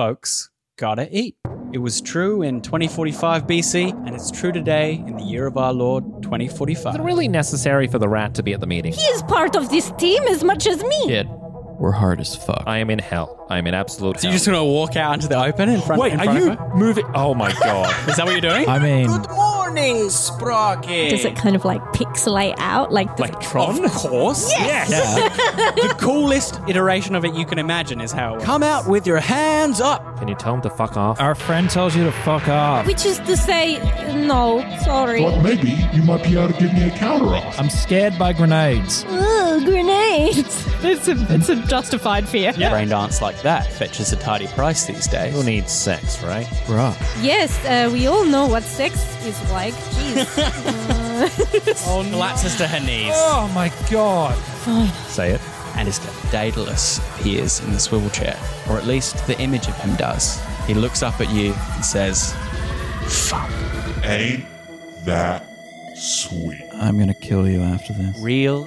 folks gotta eat. It was true in 2045 BC, and it's true today in the year of our Lord 2045. Is it really necessary for the rat to be at the meeting? He is part of this team as much as me. Kid, we're hard as fuck. I am in hell. I am in absolute So hell. you're just gonna walk out into the open in front? Wait, in are front you of her? moving? Oh my god. Is that what you're doing? I mean, Good morning, Sprocket. Does it kind of like pixelate out? Like, does like it- Tron? Of course. Yes. Yeah. the coolest iteration of it you can imagine is how come out with your hands up. can you tell him to fuck off? Our friend tells you to fuck off. Which is to say, no, sorry. Thought maybe you might be able to give me a counter offer. I'm scared by grenades. Ugh, grenades. It's a, it's a justified fear. Brain dance like that fetches a tidy price these days. Who needs sex, right? Bruh. Yes, uh, we all know what sex is like. Jeez. Oh, collapses to her knees. Oh my god. Fine. Say it. And his Daedalus appears in the swivel chair, or at least the image of him does. He looks up at you and says, Fuck. Ain't that sweet? I'm gonna kill you after this. Real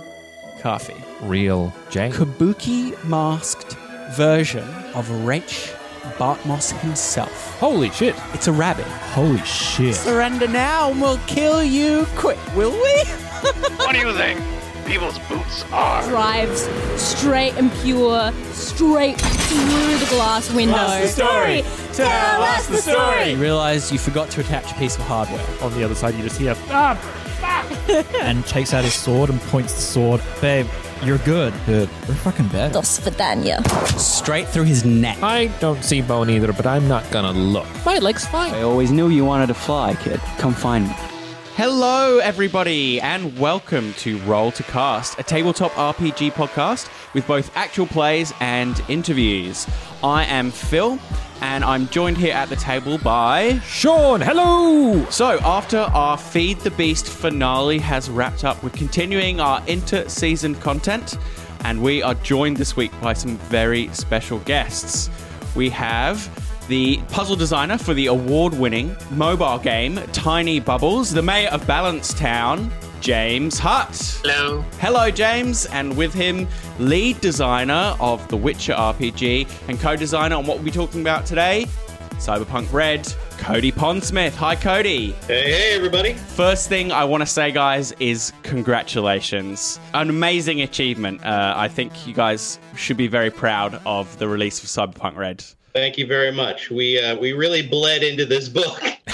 coffee. Real Jane. Kabuki masked version of Rache Bartmoss himself. Holy shit. It's a rabbit. Holy shit. Surrender now and we'll kill you quick, will we? What do you think? People's boots are. Drives straight and pure, straight through the glass window. What's the story? Tell us the story. You realise you forgot to attach a piece of hardware. On the other side, you just hear, ah, and takes out his sword and points the sword. Babe, you're good. Good. We're fucking bad. Dos Vidania. Straight through his neck. I don't see bone either, but I'm not gonna look. My leg's fine. I always knew you wanted to fly, kid. Come find me. Hello, everybody, and welcome to Roll to Cast, a tabletop RPG podcast with both actual plays and interviews. I am Phil, and I'm joined here at the table by. Sean, hello! So, after our Feed the Beast finale has wrapped up, we're continuing our inter season content, and we are joined this week by some very special guests. We have the puzzle designer for the award winning mobile game Tiny Bubbles, the mayor of Balancetown, James Hutt. Hello. Hello, James, and with him, lead designer of The Witcher RPG and co designer on what we'll be talking about today Cyberpunk Red, Cody Pondsmith. Hi, Cody. Hey, hey, everybody. First thing I want to say, guys, is congratulations. An amazing achievement. Uh, I think you guys should be very proud of the release of Cyberpunk Red. Thank you very much. We uh, we really bled into this book.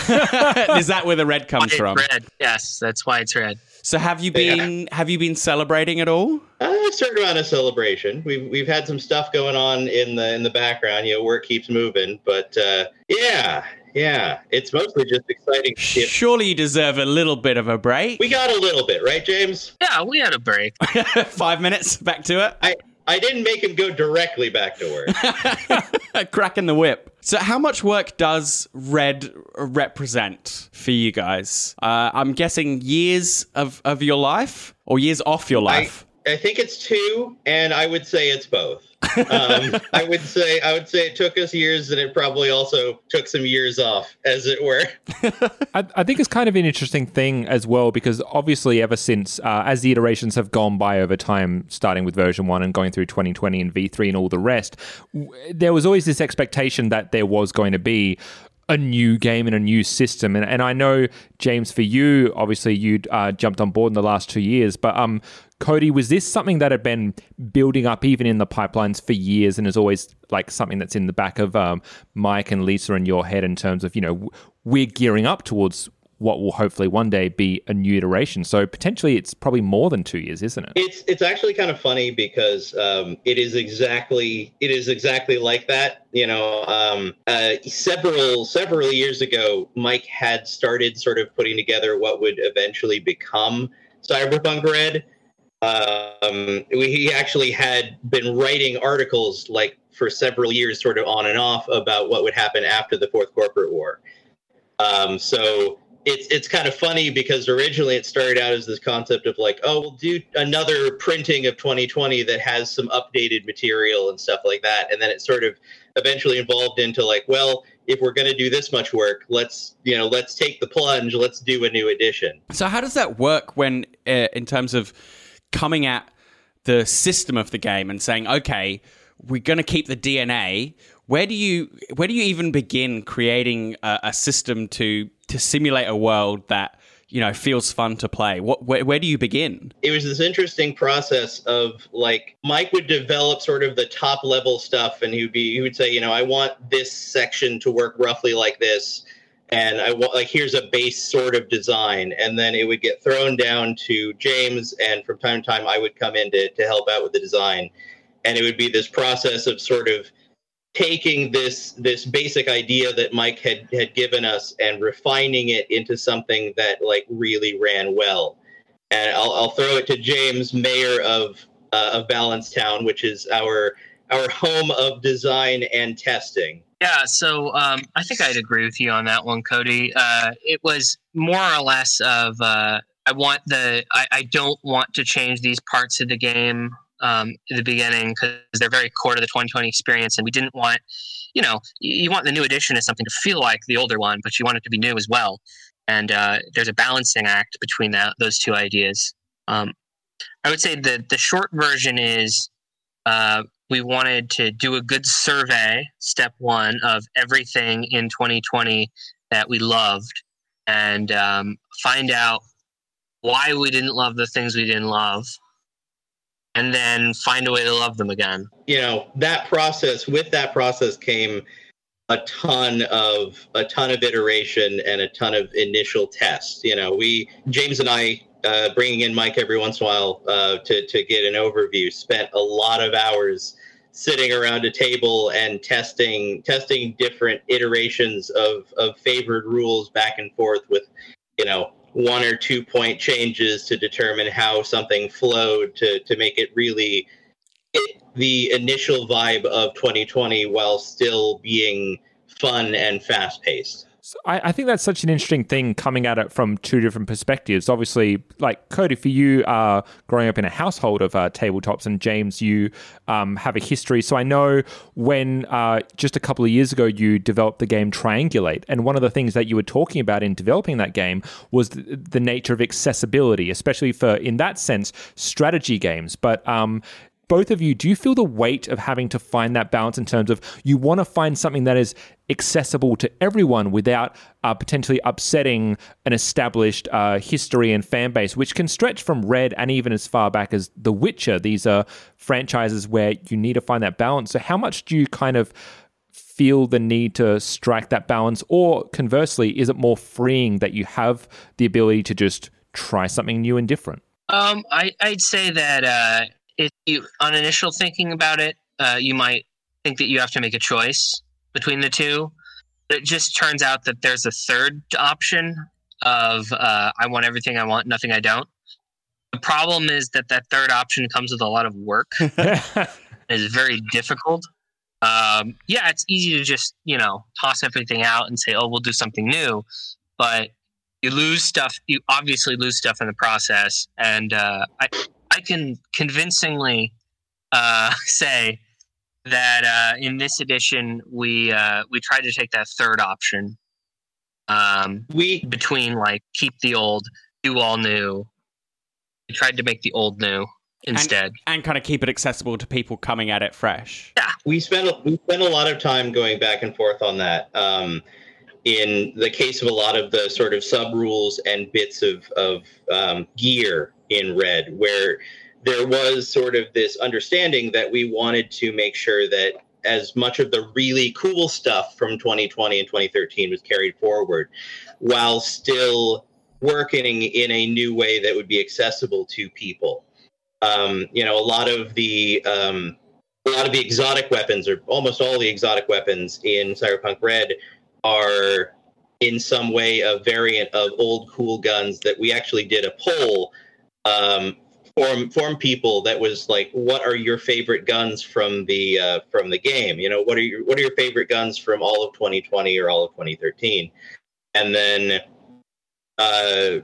is that where the red comes from? Red. Yes, that's why it's red. So have you been have you been celebrating at all? A certain amount of celebration. We've we've had some stuff going on in the in the background. You know, work keeps moving, but uh, yeah, yeah, it's mostly just exciting. shit. Surely you deserve a little bit of a break. We got a little bit, right, James? Yeah, we had a break. Five minutes back to it. I I didn't make him go directly back to work. Cracking the whip. So, how much work does Red represent for you guys? Uh, I'm guessing years of, of your life or years off your life. I think it's two, and I would say it's both. um, I would say I would say it took us years, and it probably also took some years off, as it were. I, I, think it's kind of an interesting thing as well because obviously, ever since uh, as the iterations have gone by over time, starting with version one and going through 2020 and V3 and all the rest, w- there was always this expectation that there was going to be a new game and a new system. And, and I know, James, for you, obviously you uh, jumped on board in the last two years, but um, Cody, was this something that had been building up even in the pipelines for years and is always like something that's in the back of um, Mike and Lisa in your head in terms of, you know, we're gearing up towards what will hopefully one day be a new iteration. So potentially, it's probably more than two years, isn't it? It's it's actually kind of funny because um, it is exactly it is exactly like that. You know, um, uh, several several years ago, Mike had started sort of putting together what would eventually become Cyberpunk Red. Um, he actually had been writing articles like for several years, sort of on and off, about what would happen after the Fourth Corporate War. Um, so it's it's kind of funny because originally it started out as this concept of like, oh, we'll do another printing of 2020 that has some updated material and stuff like that, and then it sort of eventually evolved into like, well, if we're going to do this much work, let's you know, let's take the plunge, let's do a new edition. So how does that work when, uh, in terms of coming at the system of the game and saying, okay, we're going to keep the DNA. Where do you where do you even begin creating a, a system to to simulate a world that you know feels fun to play? What where, where do you begin? It was this interesting process of like mike would develop sort of the top level stuff and he would be he would say you know i want this section to work roughly like this and i want like here's a base sort of design and then it would get thrown down to james and from time to time i would come in to, to help out with the design and it would be this process of sort of taking this this basic idea that Mike had had given us and refining it into something that like really ran well. And I'll, I'll throw it to James, mayor of uh, of Balancetown, which is our our home of design and testing. Yeah, so um, I think I'd agree with you on that one, Cody. Uh, it was more or less of uh, I want the I, I don't want to change these parts of the game um, in the beginning because they're very core to the 2020 experience, and we didn't want, you know, you, want the new edition as something to feel like the older one, but you want it to be new as well. And uh, there's a balancing act between that those two ideas. Um, I would say the the short version is uh, we wanted to do a good survey, step one, of everything in 2020 that we loved, and um, find out why we didn't love the things we didn't love and then find a way to love them again. You know, that process, with that process came a ton of a ton of iteration and a ton of initial tests. You know, we James and I uh, bringing in Mike every once in a while uh, to to get an overview. Spent a lot of hours sitting around a table and testing testing different iterations of of favored rules back and forth with you know one or two point changes to determine how something flowed to to make it really it, the initial vibe of 2020 while still being fun and fast paced. So I, I, think that's such an interesting thing coming at it from two different perspectives. Obviously, like Cody, for you, uh, growing up in a household of uh, tabletops, and James, you um, have a history. So I know when uh, just a couple of years ago you developed the game Triangulate, and one of the things that you were talking about in developing that game was the, the nature of accessibility, especially for, in that sense, strategy games. But um, both of you, do you feel the weight of having to find that balance in terms of you want to find something that is accessible to everyone without uh, potentially upsetting an established uh, history and fan base, which can stretch from Red and even as far back as The Witcher? These are franchises where you need to find that balance. So, how much do you kind of feel the need to strike that balance? Or conversely, is it more freeing that you have the ability to just try something new and different? Um, I, would say that uh, if you on initial thinking about it, uh, you might think that you have to make a choice between the two. It just turns out that there's a third option of uh, I want everything I want, nothing I don't. The problem is that that third option comes with a lot of work. it's very difficult. Um, yeah, it's easy to just you know toss everything out and say, "Oh, we'll do something new," but you lose stuff. You obviously lose stuff in the process, and uh, I, I can convincingly uh, say that uh, in this edition we uh, we tried to take that third option. Um, we between like keep the old, do all new. We tried to make the old new instead, and, and kind of keep it accessible to people coming at it fresh. Yeah, we spent we spent a lot of time going back and forth on that. Um, in the case of a lot of the sort of sub rules and bits of of um, gear in red, where there was sort of this understanding that we wanted to make sure that as much of the really cool stuff from 2020 and 2013 was carried forward while still working in a new way that would be accessible to people. Um, you know a lot of the um, a lot of the exotic weapons or almost all the exotic weapons in cyberpunk red are in some way a variant of old cool guns that we actually did a poll um, form form people that was like what are your favorite guns from the uh, from the game you know what are your what are your favorite guns from all of 2020 or all of 2013 and then uh,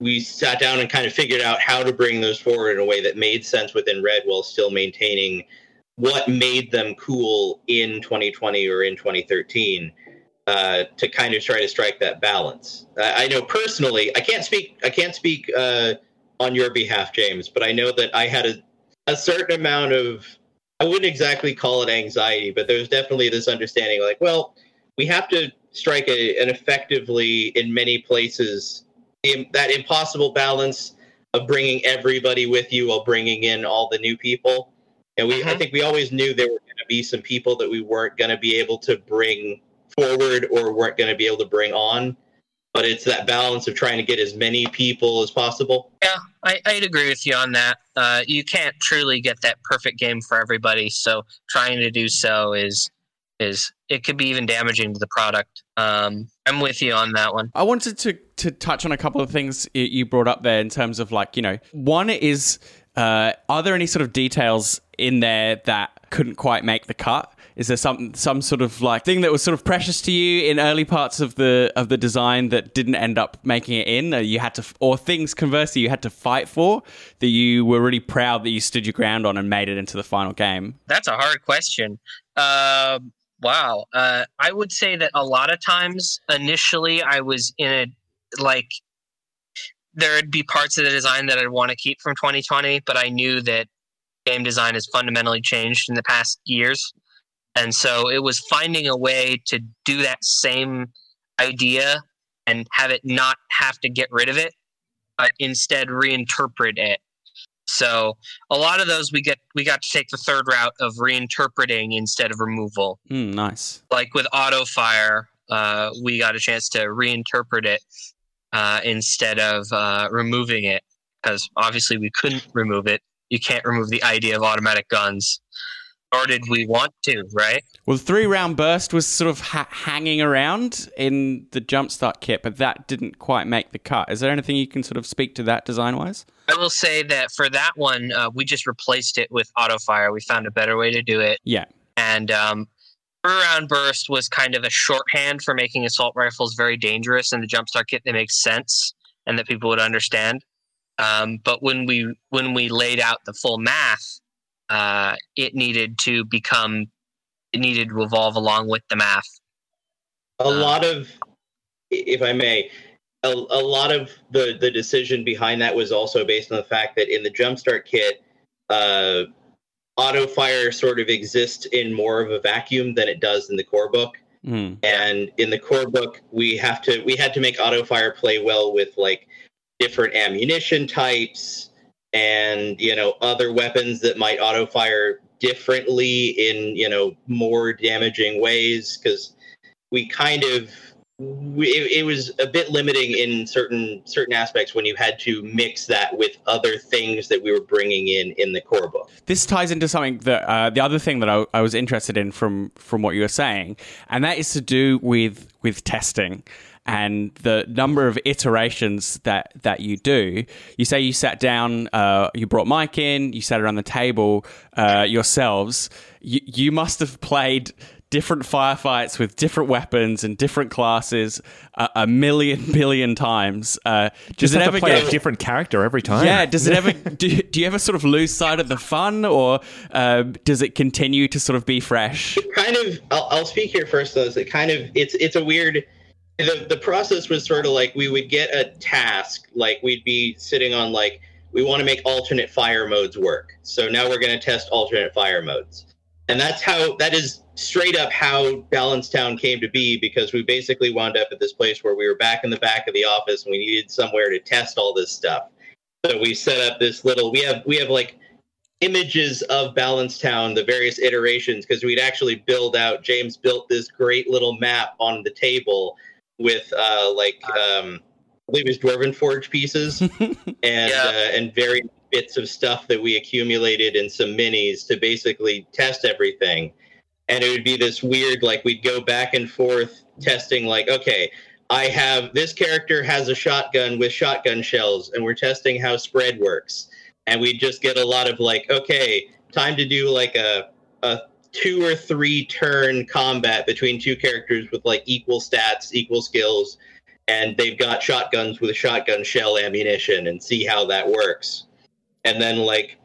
we sat down and kind of figured out how to bring those forward in a way that made sense within red while still maintaining what made them cool in 2020 or in 2013 uh, to kind of try to strike that balance. I know personally, I can't speak. I can't speak uh, on your behalf, James, but I know that I had a, a certain amount of, I wouldn't exactly call it anxiety, but there's definitely this understanding like, well, we have to strike a, an effectively, in many places, in, that impossible balance of bringing everybody with you while bringing in all the new people. And we, I Mm-hmm. think we always knew there were going to be some people that we weren't going to be able to bring forward or weren't going to be able to bring on. But it's that balance of trying to get as many people as possible. Yeah, I, I'd agree with you on that. Uh, you can't truly get that perfect game for everybody, so trying to do so is is it could be even damaging to the product. Um, I'm with you on that one. I wanted to to touch on a couple of things you brought up there in terms of like you know one is uh, are there any sort of details in there that couldn't quite make the cut? Is there some some sort of like thing that was sort of precious to you in early parts of the of the design that didn't end up making it in? Or you had to, or things conversely you had to fight for that you were really proud that you stood your ground on and made it into the final game. That's a hard question. Um wow. Uh, I would say that a lot of times initially I was in a like there'd be parts of the design that I'd want to keep from 2020, but I knew that game design has fundamentally changed in the past years. And so it was finding a way to do that same idea and have it not have to get rid of it, but instead reinterpret it. So a lot of those we get we got to take the third route of reinterpreting instead of removal. Mm, nice. Like with auto fire, uh, we got a chance to reinterpret it uh, instead of uh, removing it because obviously we couldn't remove it. You can't remove the idea of automatic guns, or did we want to? Right? Well, the three round burst was sort of ha- hanging around in the jumpstart kit, but that didn't quite make the cut. Is there anything you can sort of speak to that design wise? I will say that for that one, uh, we just replaced it with auto fire. We found a better way to do it. Yeah. And um, three round burst was kind of a shorthand for making assault rifles very dangerous in the jumpstart kit that makes sense and that people would understand. Um, but when we when we laid out the full math, uh, it needed to become it needed to evolve along with the math. a lot of if i may a, a lot of the the decision behind that was also based on the fact that in the jumpstart kit uh auto fire sort of exists in more of a vacuum than it does in the core book Mm. and in the core book we have to we had to make auto fire play well with like different ammunition types and you know other weapons that might auto fire differently in you know more damaging ways because we kind of we, it, it was a bit limiting in certain certain aspects when you had to mix that with other things that we were bringing in in the core book. This ties into something that uh, the other thing that I, I was interested in from from what you were saying, and that is to do with with testing and the number of iterations that that you do. You say you sat down, uh, you brought Mike in, you sat around the table uh, yourselves. You, you must have played different firefights with different weapons and different classes a, a million billion times. Uh, Just have to play a different character every time. Yeah. Does it ever? do, do you ever sort of lose sight of the fun, or uh, does it continue to sort of be fresh? kind of I'll, I'll speak here first though is it kind of it's it's a weird the, the process was sort of like we would get a task like we'd be sitting on like we want to make alternate fire modes work so now we're going to test alternate fire modes and that's how that is straight up how balance town came to be because we basically wound up at this place where we were back in the back of the office and we needed somewhere to test all this stuff so we set up this little we have we have like images of Balancetown, the various iterations, because we'd actually build out. James built this great little map on the table with uh, like um, I believe it was Dwarven Forge pieces. And uh, and various bits of stuff that we accumulated in some minis to basically test everything. And it would be this weird, like we'd go back and forth testing, like, okay, I have this character has a shotgun with shotgun shells, and we're testing how spread works. And we'd just get a lot of like, okay, time to do like a a two or three turn combat between two characters with like equal stats, equal skills, and they've got shotguns with shotgun shell ammunition and see how that works. And then like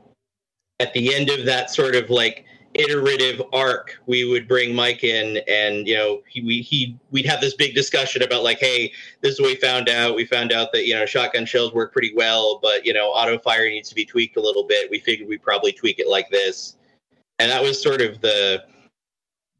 at the end of that sort of like iterative arc, we would bring Mike in, and you know, he we he we'd have this big discussion about like, hey, this is what we found out. We found out that you know shotgun shells work pretty well, but you know, auto fire needs to be tweaked a little bit. We figured we'd probably tweak it like this, and that was sort of the.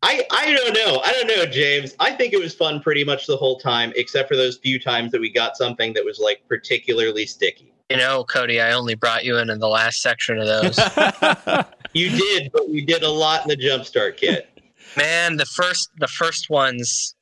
I I don't know. I don't know, James. I think it was fun pretty much the whole time, except for those few times that we got something that was like particularly sticky. You know, Cody, I only brought you in in the last section of those. you did, but you did a lot in the jumpstart kit. Man, the first the first ones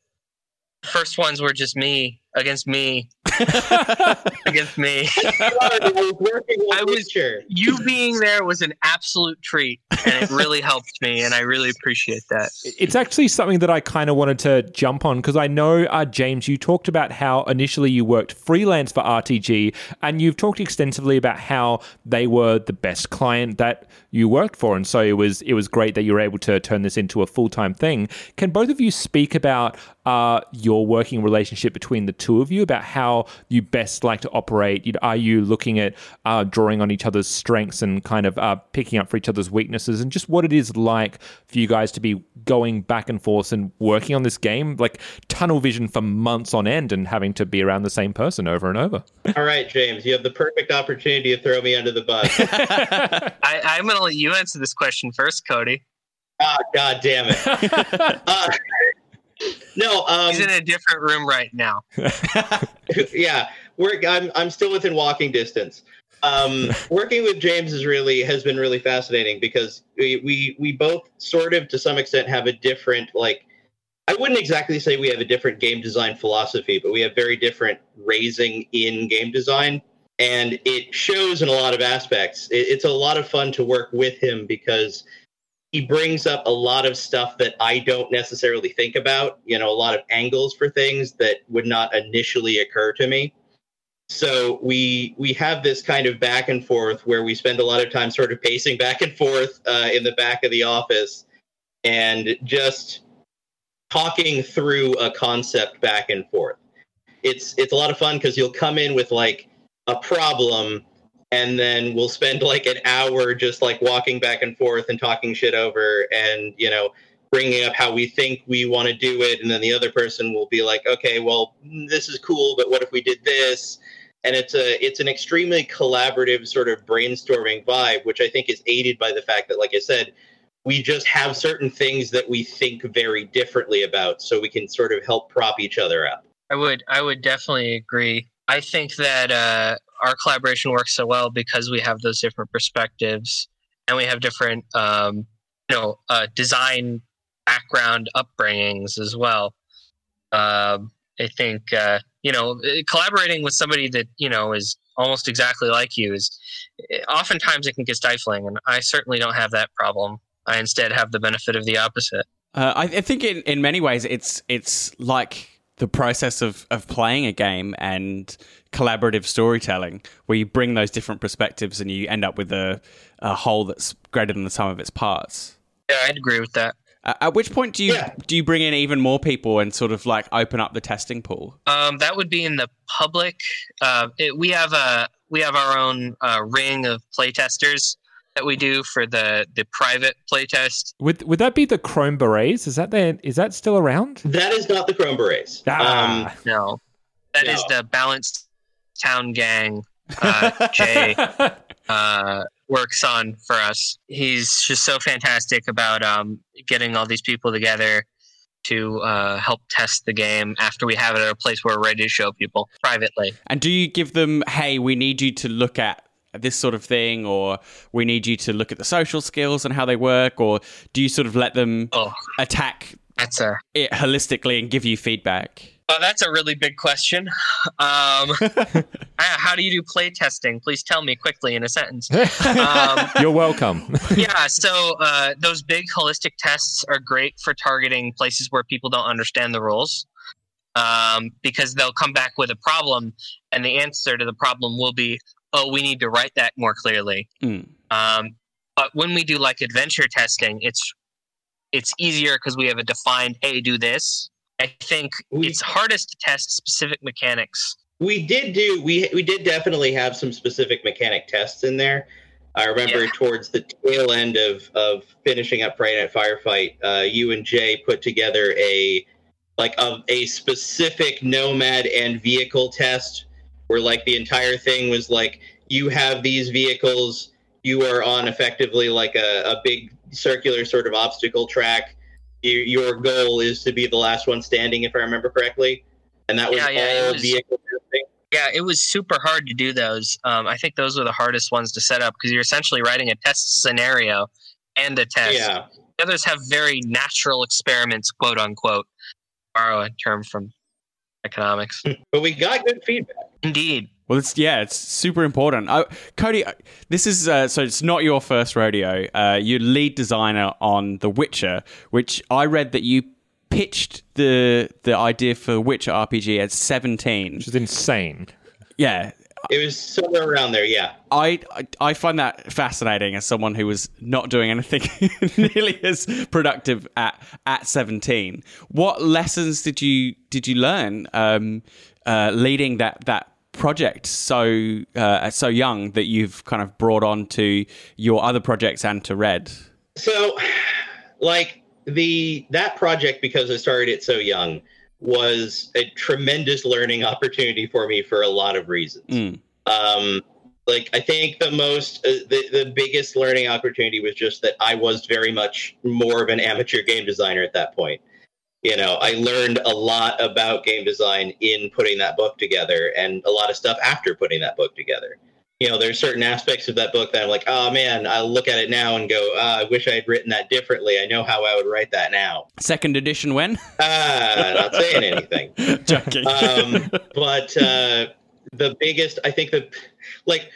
first ones were just me against me against me. I was sure. you being there was an absolute treat, and it really helped me, and I really appreciate that. It's actually something that I kind of wanted to jump on because I know, uh, James, you talked about how initially you worked freelance for RTG, and you've talked extensively about how they were the best client that you worked for, and so it was it was great that you were able to turn this into a full time thing. Can both of you speak about uh, your working relationship between the two of you about how you best like to operate? Are you looking at uh, drawing on each other's strengths and kind of uh, picking up for each other's weaknesses, and just what it is like for you guys to be going back and forth and working on this game, like tunnel vision for months on end, and having to be around the same person over and over? All right, James, you have the perfect opportunity to throw me under the bus. I, I'm going to let you answer this question first, Cody. Ah, God damn it. uh, no, um, he's in a different room right now. yeah, we're, I'm I'm still within walking distance. Um, working with James is really has been really fascinating because we, we we both sort of to some extent have a different like I wouldn't exactly say we have a different game design philosophy, but we have very different raising in game design. And it shows in a lot of aspects. It, it's a lot of fun to work with him because he brings up a lot of stuff that I don't necessarily think about, you know, a lot of angles for things that would not initially occur to me. So we we have this kind of back and forth where we spend a lot of time sort of pacing back and forth uh, in the back of the office and just talking through a concept back and forth. It's it's a lot of fun because you'll come in with like a problem and then we'll spend like an hour just like walking back and forth and talking shit over and you know bringing up how we think we want to do it and then the other person will be like okay well this is cool but what if we did this? And it's a it's an extremely collaborative sort of brainstorming vibe which i think is aided by the fact that like i said we just have certain things that we think very differently about so we can sort of help prop each other up. I would i would definitely agree i think that uh our collaboration works so well because we have those different perspectives and we have different um, you know uh, design background upbringings as well. Um, i think uh, you know collaborating with somebody that you know is almost exactly like you is oftentimes it can get stifling and i certainly don't have that problem. I instead have the benefit of the opposite. Uh, I, I think in, in many ways it's it's like the process of, of playing a game and collaborative storytelling where you bring those different perspectives and you end up with a, a whole that's greater than the sum of its parts. Yeah, I'd agree with that. Uh, at which point do you do you bring in even more people and sort of like open up the testing pool? Um, that would be in the public. Uh, it, we have a we have our own uh, ring of playtesters that we do for the the private playtest. Would would that be the Chrome Berets? Is that there? Is that still around? That is not the Chrome Berets. Ah. Um, No, that is the Balanced Town Gang. Uh, Jay uh, works on for us. He's just so fantastic about um, getting all these people together to uh, help test the game after we have it at a place where we're ready to show people privately. And do you give them, hey, we need you to look at this sort of thing, or we need you to look at the social skills and how they work, or do you sort of let them attack that's a- it holistically and give you feedback? Oh, that's a really big question. Um, uh, how do you do play testing? Please tell me quickly in a sentence. Um, You're welcome. yeah, so uh, those big holistic tests are great for targeting places where people don't understand the rules. Um, because they'll come back with a problem, and the answer to the problem will be, "Oh, we need to write that more clearly." Mm. Um, but when we do like adventure testing, it's it's easier because we have a defined, "Hey, do this." I think it's hardest to test specific mechanics. we did do we we did definitely have some specific mechanic tests in there. I remember towards the tail end of of finishing up Friday Night Firefight, uh, you and Jay put together a like a, a specific nomad and vehicle test where like the entire thing was like you have these vehicles you are on effectively like a, a big circular sort of obstacle track you, your goal is to be the last one standing if i remember correctly and that was Yeah, yeah, all was- vehicle testing Yeah, it was super hard to do those. Um, I think those were the hardest ones to set up because you're essentially writing a test scenario and a test. Yeah. The others have very natural experiments, quote unquote. Borrow a term from economics. but we got good feedback. Indeed. Well, it's yeah, it's super important. Uh, Cody, uh, this is uh, so it's not your first rodeo. Uh, you're lead designer on The Witcher, which I read that you pitched the the idea for Witcher RPG at 17, which is insane. Yeah, it was somewhere around there yeah I, I I find that fascinating as someone who was not doing anything nearly as productive at at 17. What lessons did you did you learn um, uh, leading that that project so uh, so young that you've kind of brought on to your other projects and to Red? So, like the that project because I started it so young was a tremendous learning opportunity for me for a lot of reasons. Mm. Um, like I think the most uh, the the biggest learning opportunity was just that I was very much more of an amateur game designer at that point. You know, I learned a lot about game design in putting that book together, and a lot of stuff after putting that book together you know, there's certain aspects of that book that I'm like, oh man, I look at it now and go, ah, I wish I had written that differently. I know how I would write that now. Second edition when? Ah, not saying anything. Joking. Um, but uh, the biggest, I think the like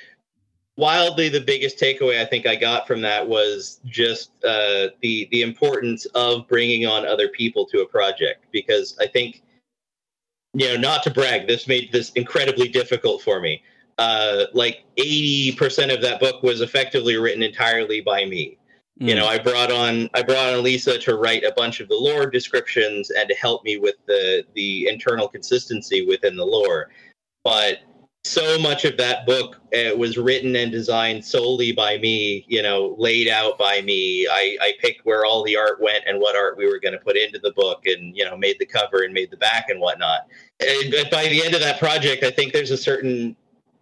wildly the biggest takeaway I think I got from that was just uh, the the importance of bringing on other people to a project because I think you know not to brag, this made this incredibly difficult for me. Uh, like 80% of that book was effectively written entirely by me. You know, I brought on I brought on Lisa to write a bunch of the lore descriptions and to help me with the the internal consistency within the lore. But so much of that book uh, was written and designed solely by me. You know, laid out by me. I I picked where all the art went and what art we were going to put into the book, and you know, made the cover and made the back and whatnot. And but by the end of that project, I think there's a certain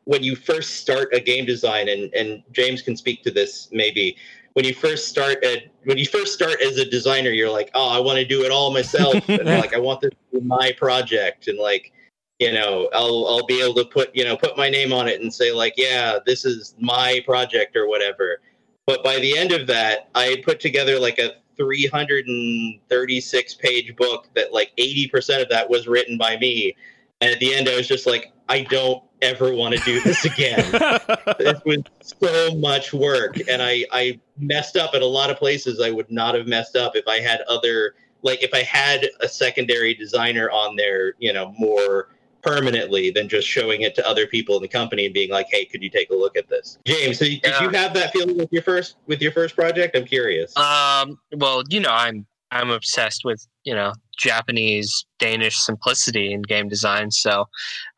when you first start a game design and and James can speak to this maybe when you first start at when you first start as a designer you're like oh I want to do it all myself. And like I want this to be my project. And like you know I'll I'll be able to put you know put my name on it and say like yeah this is my project or whatever. But by the end of that I put together like a 336 page book that like 80% of that was written by me. And at the end I was just like I don't ever want to do this again. this was so much work, and I I messed up at a lot of places I would not have messed up if I had other like if I had a secondary designer on there, you know, more permanently than just showing it to other people in the company and being like, "Hey, could you take a look at this?" James, so did you have that feeling with your first with your first project? I'm curious. Um, well, you know, I'm I'm obsessed with you know Japanese Danish simplicity in game design, so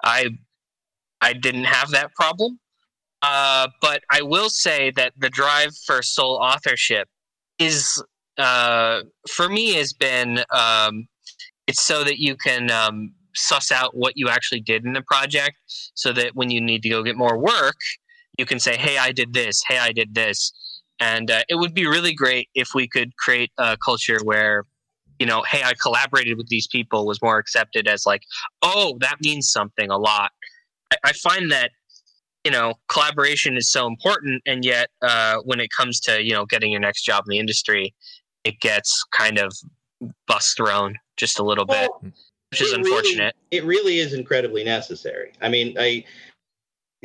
I I didn't have that problem. Uh, but I will say that the drive for sole authorship is uh, for me has been um, it's so that you can um, suss out what you actually did in the project, so that when you need to go get more work, you can say, "Hey, I did this. Hey, I did this." And uh, it would be really great if we could create a culture where, you know, hey, I collaborated with these people was more accepted as like, oh, that means something a lot. I, I find that, you know, collaboration is so important. And yet, uh, when it comes to, you know, getting your next job in the industry, it gets kind of bust thrown just a little bit, which is unfortunate. Really, it really is incredibly necessary. I mean, I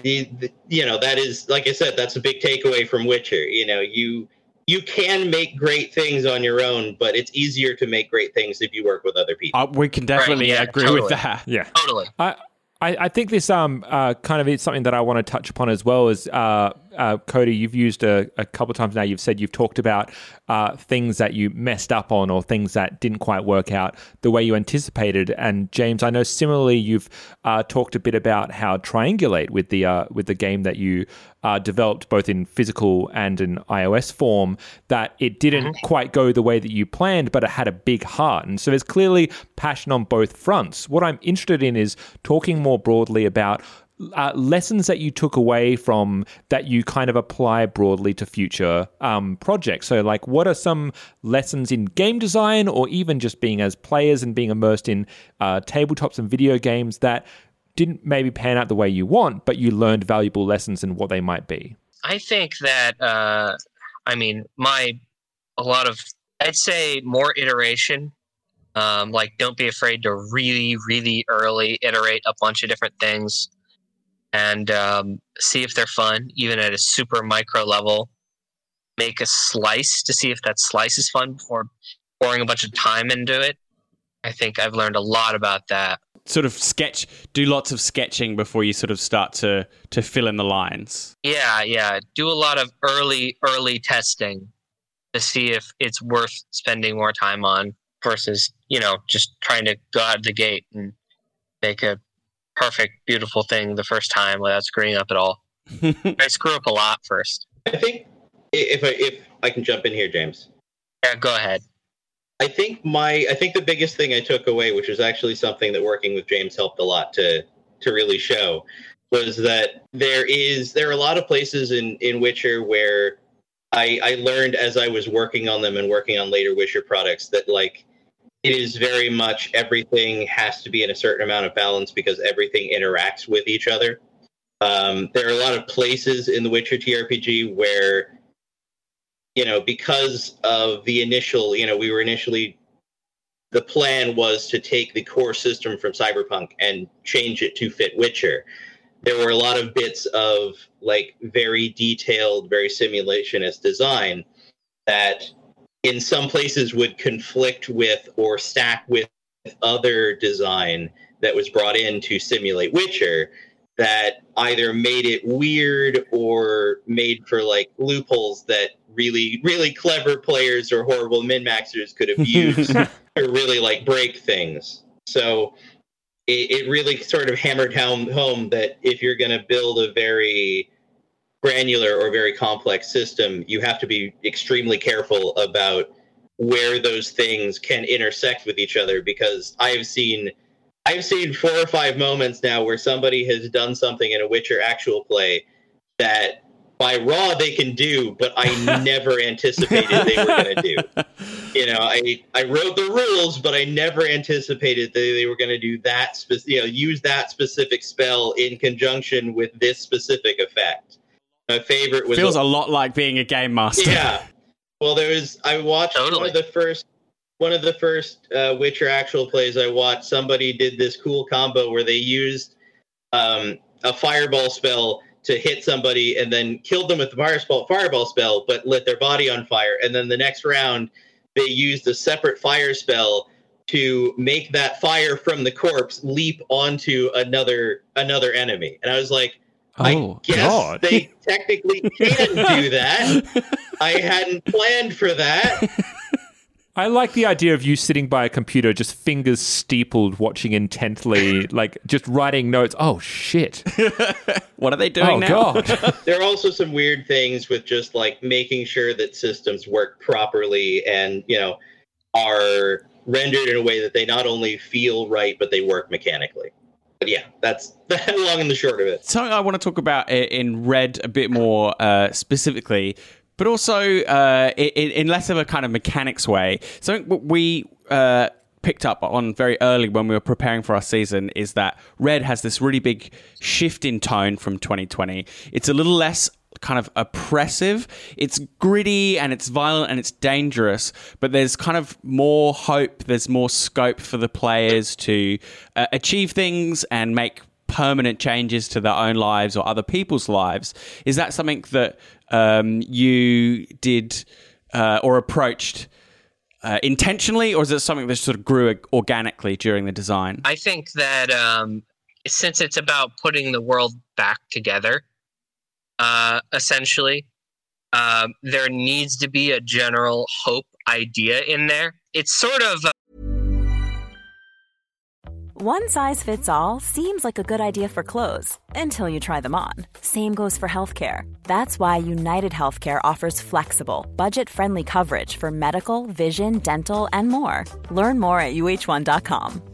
the, the, you know that is like I said, that's a big takeaway from Witcher. You know, you you can make great things on your own, but it's easier to make great things if you work with other people. Uh, we can definitely Right, yeah, agree totally. with that. Yeah. Totally. I, I, I think this um uh, kind of is something that I want to touch upon as well as uh, uh, Cody. You've used a, a couple of times now. You've said you've talked about uh, things that you messed up on or things that didn't quite work out the way you anticipated. And James, I know similarly you've uh, talked a bit about how Triangulate with the uh, with the game that you uh, developed both in physical and in iOS form that it didn't quite go the way that you planned, but it had a big heart. And so there's clearly passion on both fronts. What I'm interested in is talking more broadly about uh, lessons that you took away from that you kind of apply broadly to future um, projects. So, like, what are some lessons in game design or even just being as players and being immersed in uh, tabletops and video games that didn't maybe pan out the way you want, but you learned valuable lessons and what they might be? I think that uh, I mean my a lot of I'd say more iteration. Um, like don't be afraid to really, really early iterate a bunch of different things and um, see if they're fun, even at a super micro level. Make a slice to see if that slice is fun before pouring a bunch of time into it. I think I've learned a lot about that. Sort of sketch, do lots of sketching before you sort of start to to fill in the lines. Yeah, yeah. Do a lot of early, early testing to see if it's worth spending more time on versus, you know, just trying to go out of the gate and make a perfect, beautiful thing the first time without screwing up at all. I screw up a lot first. I think if I if I can jump in here, James. Yeah, go ahead. I think my I think the biggest thing I took away, which was actually something that working with James helped a lot to to really show, was that there is there are a lot of places in in Witcher where I I learned as I was working on them and working on later Witcher products that like it is very much everything has to be in a certain amount of balance because everything interacts with each other. Um, there are a lot of places in the Witcher TRPG where you know, because of the initial, you know, we were initially the plan was to take the core system from Cyberpunk and change it to fit Witcher. There were a lot of bits of like very detailed, very simulationist design that in some places would conflict with or stack with other design that was brought in to simulate Witcher that either made it weird or made for like loopholes that really really clever players or horrible min maxers could have used to really like break things. So it, it really sort of hammered home home that if you're going to build a very granular or very complex system you have to be extremely careful about where those things can intersect with each other because i've seen I've seen four or five moments now where somebody has done something in a Witcher actual play that by raw they can do, but I never anticipated they were going to do. You know, I I wrote the rules, but I never anticipated that they were going to do that. Spe- you know, use that specific spell in conjunction with this specific effect. My favorite was Feels a lot like being a game master. yeah. Well, there was. I watched one of the first. One of the first uh, Witcher actual plays I watched. Somebody did this cool combo where they used um, a fireball spell to hit somebody and then killed them with the fireball fireball spell, but lit their body on fire. And then the next round, they used a separate fire spell to make that fire from the corpse leap onto another another enemy. And I was like, Oh, I guess God. they technically can do that. I hadn't planned for that. I like the idea of you sitting by a computer, just fingers steepled, watching intently, like just writing notes. Oh shit! what are they doing oh, now? God. there are also some weird things with just like making sure that systems work properly and you know are rendered in a way that they not only feel right but they work mechanically. But yeah, that's the long and the short of it. Something I want to talk about in Red a bit more uh, specifically but also uh, in, in, less of a kind of mechanics way. Something we uh, picked up on very early when we were preparing for our season is that Red has this really big shift in tone from 2020. It's a little less kind of oppressive. It's gritty and it's violent and it's dangerous, but there's kind of more hope. There's more scope for the players to uh, achieve things and make permanent changes to their own lives or other people's lives. Is that something that um, you did uh, or approached uh, intentionally, or is it something that sort of grew organically during the design? I think that um, since it's about putting the world back together, uh, essentially, um, there needs to be a general hope idea in there. It's sort of one size fits all seems like a good idea for clothes until you try them on. Same goes for healthcare. That's why United Healthcare offers flexible, budget friendly coverage for medical, vision, dental, and more. Learn more at uh1.com.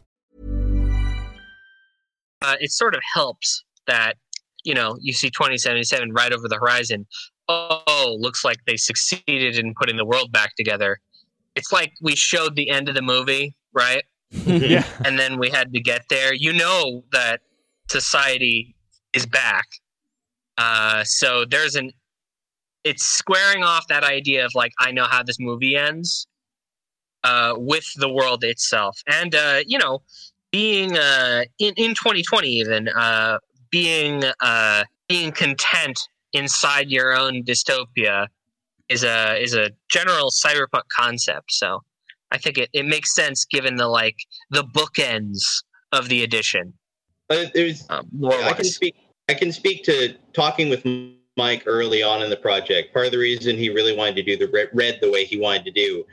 Uh, it sort of helps that, you know, you see 2077 right over the horizon. Oh, looks like they succeeded in putting the world back together. It's like we showed the end of the movie, right? yeah. And then we had to get there. You know that society is back uh, so there's an it's squaring off that idea of like I know how this movie ends uh, with the world itself, and uh, you know, being uh, in in 2020 even uh, being uh, being content inside your own dystopia is a is a general cyberpunk concept. So I think it, it makes sense given the like the bookends of the edition. But there's um, more I can speak I can speak to talking with Mike early on in the project. Part of the reason he really wanted to do the red the way he wanted to do,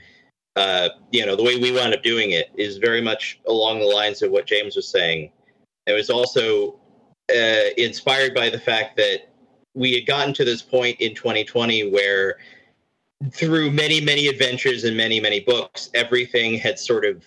uh, you know, the way we wound up doing it is very much along the lines of what James was saying. It was also uh, inspired by the fact that we had gotten to this point in 2020 where through many many adventures and many many books everything had sort of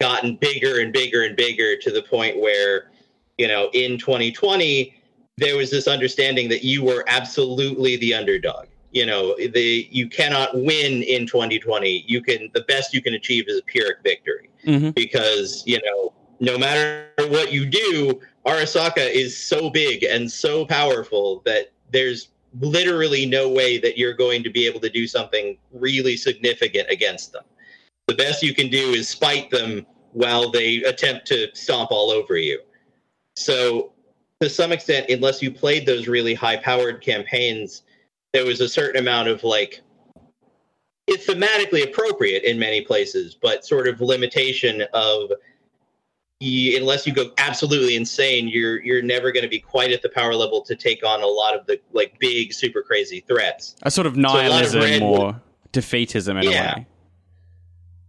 gotten bigger and bigger and bigger to the point where you know in 2020 there was this understanding that you were absolutely the underdog. You know, the you cannot win in 2020. You can the best you can achieve is a pyrrhic victory mm-hmm. because you know no matter what you do, Arasaka is so big and so powerful that there's literally no way that you're going to be able to do something really significant against them. The best you can do is spite them while they attempt to stomp all over you. So to some extent, unless you played those really high powered campaigns, there was a certain amount of like it's thematically appropriate in many places, but sort of limitation of you, unless you go absolutely insane, you're you're never going to be quite at the power level to take on a lot of the like big, super crazy threats. A sort of nihilism so or defeatism in yeah. a way.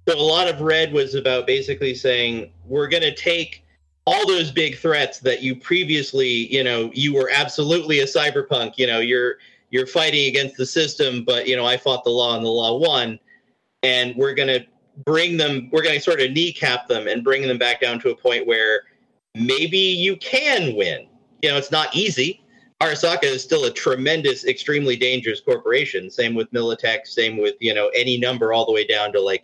So a lot of red was about basically saying we're going to take all those big threats that you previously, you know, you were absolutely a cyberpunk. You know, you're you're fighting against the system, but you know, I fought the law and the law won, and we're gonna bring them. We're gonna sort of kneecap them and bring them back down to a point where maybe you can win. You know, it's not easy. Arasaka is still a tremendous, extremely dangerous corporation. Same with Militech. Same with you know any number all the way down to like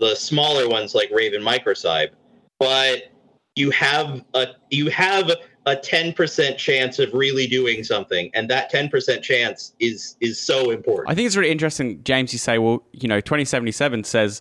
the smaller ones like Raven Microcyber. But you have a you have a 10% chance of really doing something and that 10% chance is is so important I think it's really interesting, James. You say, well, you know, 2077 says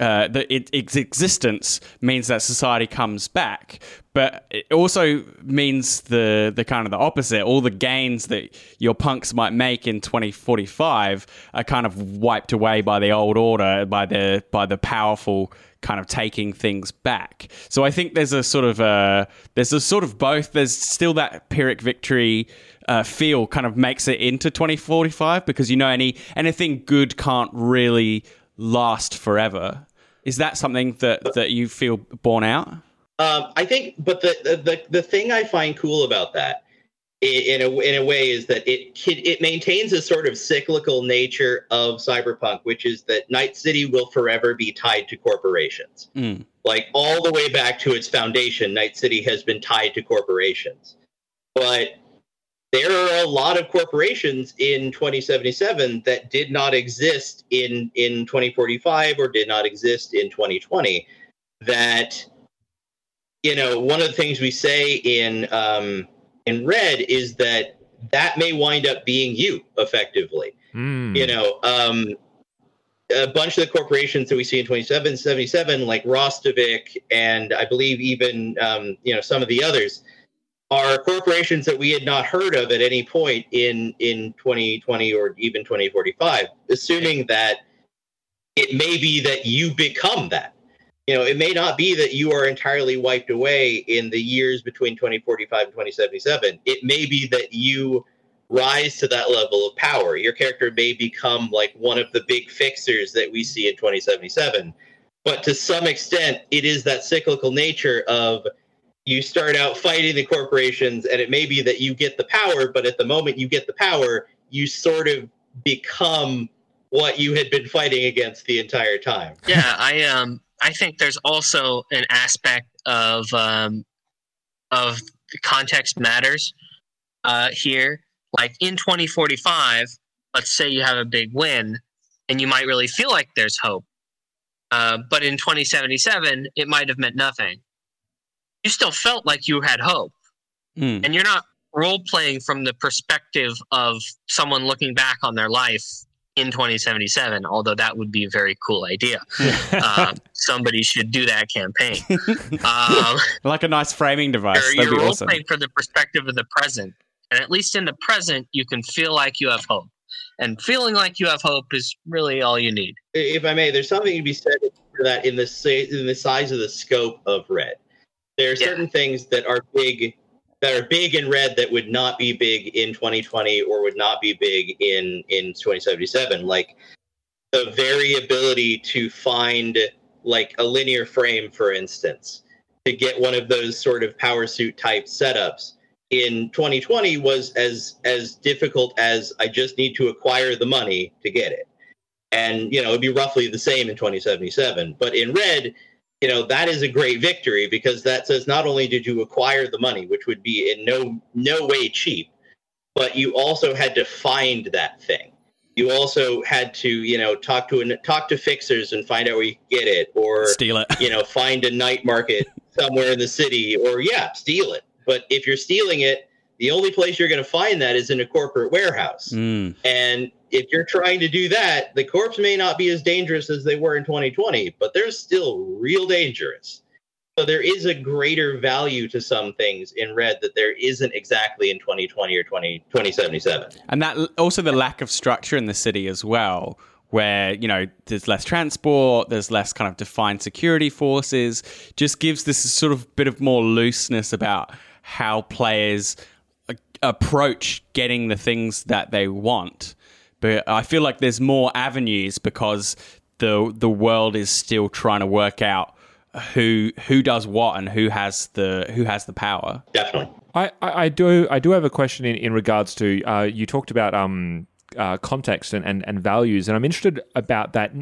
uh, that it, its existence means that society comes back, but it also means the the kind of the opposite. All the gains that your punks might make in 2045 are kind of wiped away by the old order, by the by the powerful kind of taking things back. So I think there's a sort of a there's a sort of both. There's still that Pyrrhic victory uh, feel kind of makes it into 2045 because you know any anything good can't really last forever. Is that something that that you feel borne out? Um, I think, but the, the the the thing I find cool about that, in a in a way, is that it it maintains a sort of cyclical nature of cyberpunk, which is that Night City will forever be tied to corporations. Mm. Like all the way back to its foundation, Night City has been tied to corporations. But there are a lot of corporations in 2077 that did not exist in in 2045 or did not exist in 2020 that you know one of the things we say in um in red is that that may wind up being you effectively. You know um a bunch of the corporations that we see in 2777 like Rostovik and i believe even um you know some of the others are corporations that we had not heard of at any point in in 2020 or even 2045 assuming that it may be that you become that. You know it may not be that you are entirely wiped away in the years between 2045 and 2077 it may be that you rise to that level of power. Your character may become like one of the big fixers that we see in 2077 but to some extent it is that cyclical nature of you start out fighting the corporations and it may be that you get the power but at the moment you get the power you sort of become what you had been fighting against the entire time yeah, I um I think there's also an aspect of um of context matters uh here. Like in 2045, let's say you have a big win and you might really feel like there's hope. Uh, but in 2077, it might have meant nothing. You still felt like you had hope. Mm. And you're not role playing from the perspective of someone looking back on their life in 2077, although that would be a very cool idea. um, somebody should do that campaign. Um, like a nice framing device. you're you're be role awesome. playing from the perspective of the present. And at least in the present, you can feel like you have hope. And feeling like you have hope is really all you need. if I may, there's something to be said for that in the in the size of the scope of red. There are certain things that are big that are big in red that would not be big in 2020 or would not be big in in 2077 like the variability to find like a linear frame for instance to get one of those sort of power suit type setups in 2020 was as as difficult as I just need to acquire the money to get it. And you know it'd be roughly the same in 2077 but in red you know that is a great victory because that says not only did you acquire the money which would be in no no way cheap but you also had to find that thing you also had to you know talk to an, talk to fixers and find out where you get it or Steal it. you know find a night market somewhere in the city or yeah steal it but if you're stealing it the only place you're going to find that is in a corporate warehouse Mm. and if you're trying to do that, the corpse may not be as dangerous as they were in 2020, but they're still real dangerous. So there is a greater value to some things in red that there isn't exactly in 2020 or 20, 2077. And that also the lack of structure in the city as well, where you know there's less transport, there's less kind of defined security forces, just gives this sort of bit of more looseness about how players uh, approach getting the things that they want. But I feel like there's more avenues because the the world is still trying to work out who who does what and who has the who has the power. Definitely. I, I, I do I do have a question in, in regards to uh, you talked about um uh, context and, and, and values and I'm interested about that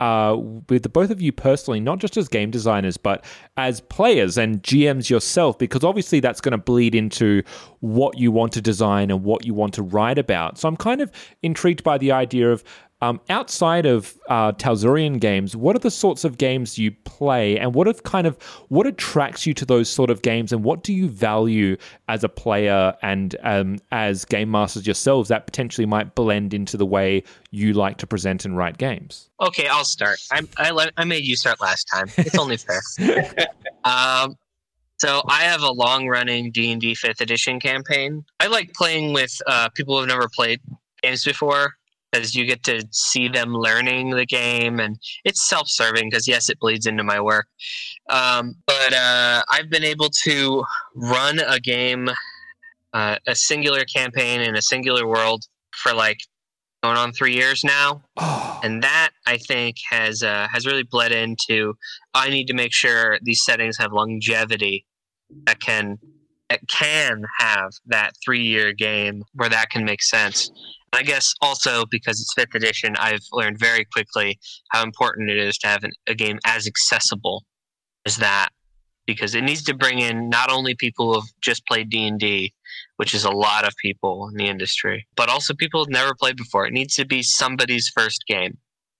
uh, with the both of you personally not just as game designers but as players and GMs yourself because obviously that's going to bleed into what you want to design and what you want to write about. So I'm kind of intrigued by the idea of Um, outside of uh, Talsorian games, what are the sorts of games you play, and what have kind of what attracts you to those sort of games, and what do you value as a player and um, as game masters yourselves that potentially might blend into the way you like to present and write games? Okay, I'll start. I I, let, I made you start last time. It's only fair. um, so I have a long-running D and D Fifth Edition campaign. I like playing with uh, people who've never played games before because you get to see them learning the game, and it's self-serving because yes, it bleeds into my work. Um, but uh, I've been able to run a game, uh, a singular campaign in a singular world for like going on three years now, and that I think has uh, has really bled into. I need to make sure these settings have longevity that can that can have that three year game where that can make sense. And I guess also because it's fifth edition, I've learned very quickly how important it is to have an, a game as accessible as that because it needs to bring in not only people who've just played D&D, which is a lot of people in the industry, but also people who've never played before. It needs to be somebody's first game,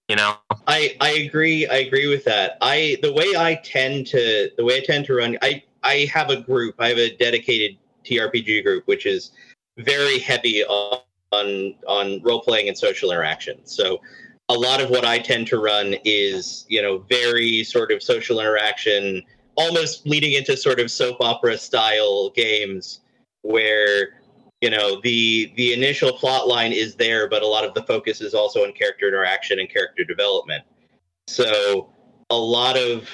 you know. I I agree I agree with that. I the way I tend to the way I tend to run I I have a group. I have a dedicated TRPG group which is very heavy on on, on role playing and social interaction. So a lot of what I tend to run is, you know, very sort of social interaction almost leading into sort of soap opera style games where you know the the initial plot line is there but a lot of the focus is also on character interaction and character development so a lot of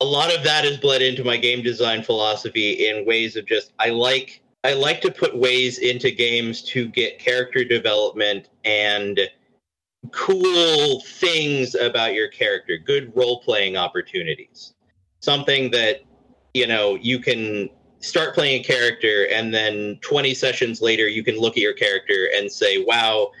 a lot of that is bled into my game design philosophy in ways of just i like i like to put ways into games to get character development and cool things about your character good role playing opportunities. Something that you know you can start playing a character and then 20 sessions later you can look at your character and say wow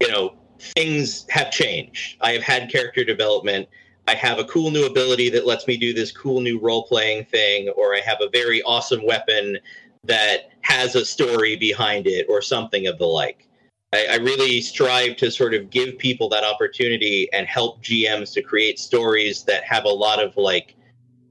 you know things have changed. I have had character development. I have a cool new ability that lets me do this cool new role playing thing or i have a very awesome weapon that has a story behind it or something of the like. I, I really strive to sort of give people that opportunity and help gms to create stories that have a lot of like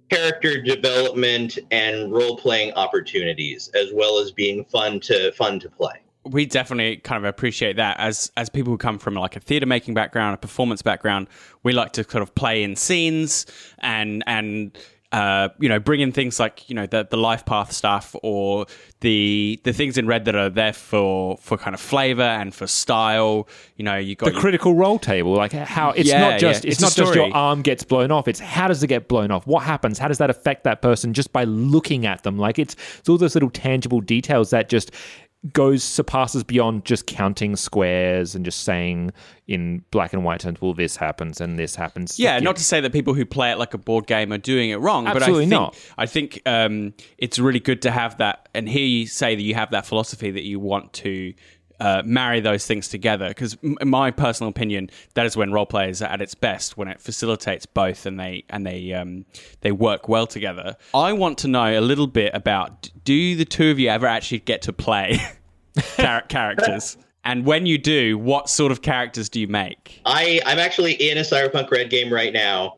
character development and role playing opportunities as well as being fun to fun to play. We definitely kind of appreciate that. As as people who come from like a theater making background a performance background we like to sort of play in scenes and and uh, you know, bring in things like you know the the life path stuff or the the things in red that are there for for kind of flavor and for style. You know, you got the your, critical role table, like how it's Yeah, not just yeah. it's, It's not a just your arm gets blown off. It's how does it get blown off? What happens? How does that affect that person just by looking at them? Like it's it's all those little tangible details that just goes surpasses beyond just counting squares and just saying in black and white terms, well, this happens and this happens. Yeah, Like, not to say that people who play it like a board game are doing it wrong, Absolutely but I think, not. I think um, it's really good to have that and hear you say that you have that philosophy that you want to uh, marry those things together. Because in my personal opinion, that is when role players are at its best when it facilitates both and they and they um, they work well together. I want to know a little bit about: Do the two of you ever actually get to play char- characters? And when you do, what sort of characters do you make? I I'm actually in a Cyberpunk Red game right now,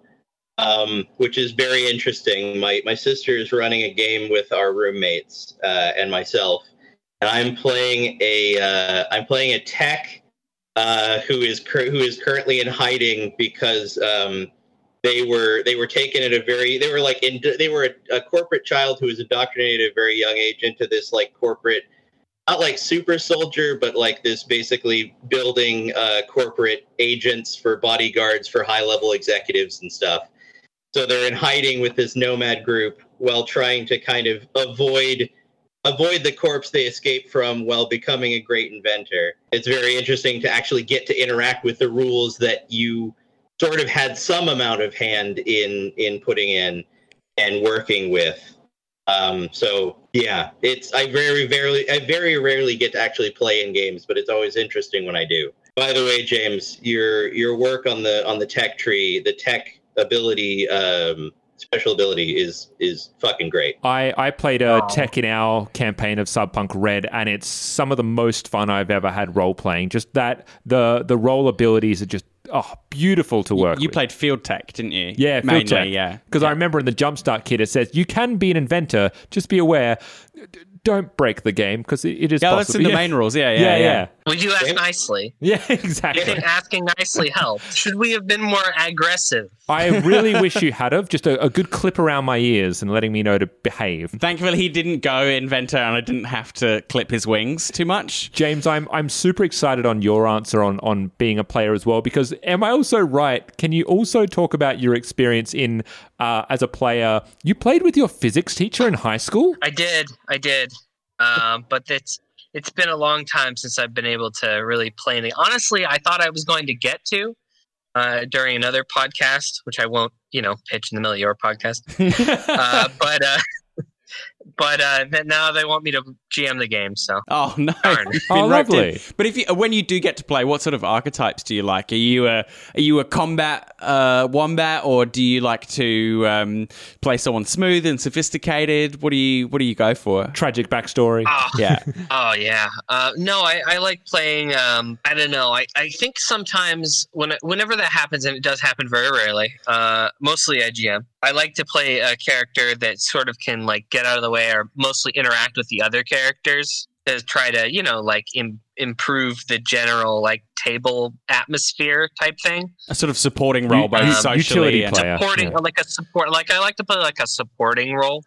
um, which is very interesting. My my sister is running a game with our roommates uh, and myself, and I'm playing a uh, I'm playing a tech uh, who is cur- who is currently in hiding because um, they were they were taken at a very they were like in, they were a, a corporate child who was indoctrinated at a very young age into this like corporate not like super soldier, but like this basically building uh, corporate agents for bodyguards for high level executives and stuff. So they're in hiding with this nomad group while trying to kind of avoid avoid the corpse they escape from while becoming a great inventor. It's very interesting to actually get to interact with the rules that you sort of had some amount of hand in in putting in and working with. Um, so yeah, it's I very rarely I very rarely get to actually play in games, but it's always interesting when I do. By the way, James, your your work on the on the tech tree, the tech ability um, special ability is is fucking great. I, I played a tech in our campaign of Cyberpunk Red, and it's some of the most fun I've ever had role playing. Just that the the role abilities are just oh beautiful to work. You with. played field tech, didn't you? Yeah, field Mainly, tech. yeah. Because I remember in the Jumpstart kit it says you can be an inventor. Just be aware, don't break the game because it, it is. Yeah, that's possible. in the main rules. Yeah, yeah, yeah. We do ask nicely. Yeah, exactly. you think asking nicely helped? Should we have been more aggressive? I really wish you had of just a, a good clip around my ears and letting me know to behave. Thankfully, he didn't go inventor, and I didn't have to clip his wings too much. James, I'm I'm super excited on your answer on on being a player as well because am I also right? Can you also talk about your experience in uh, as a player? You played with your physics teacher in high school. I did, I did, um, but it's it's been a long time since I've been able to really play any. Honestly, I thought I was going to get to uh, during another podcast, which I won't, you know, pitch in the middle of your podcast. uh, but uh, but uh, now they want me to GM the game, so Oh no! Oh, been in. lovely. But if you, when you do get to play, what sort of archetypes do you like? Are you a are you a combat uh, wombat, or do you like to um, play someone smooth and sophisticated? What do you what do you go for? Tragic backstory. Oh, Yeah. oh yeah. Uh, no, I, I like playing. Um, I don't know. I, I think sometimes when whenever that happens, and it does happen very rarely. Uh, mostly I GM. I like to play a character that sort of can like get out of the way or mostly interact with the other characters to try to you know like Im- improve the general like table atmosphere type thing. A sort of supporting role, both Um, socially utility and player. supporting yeah. like a support like i like to play like a supporting role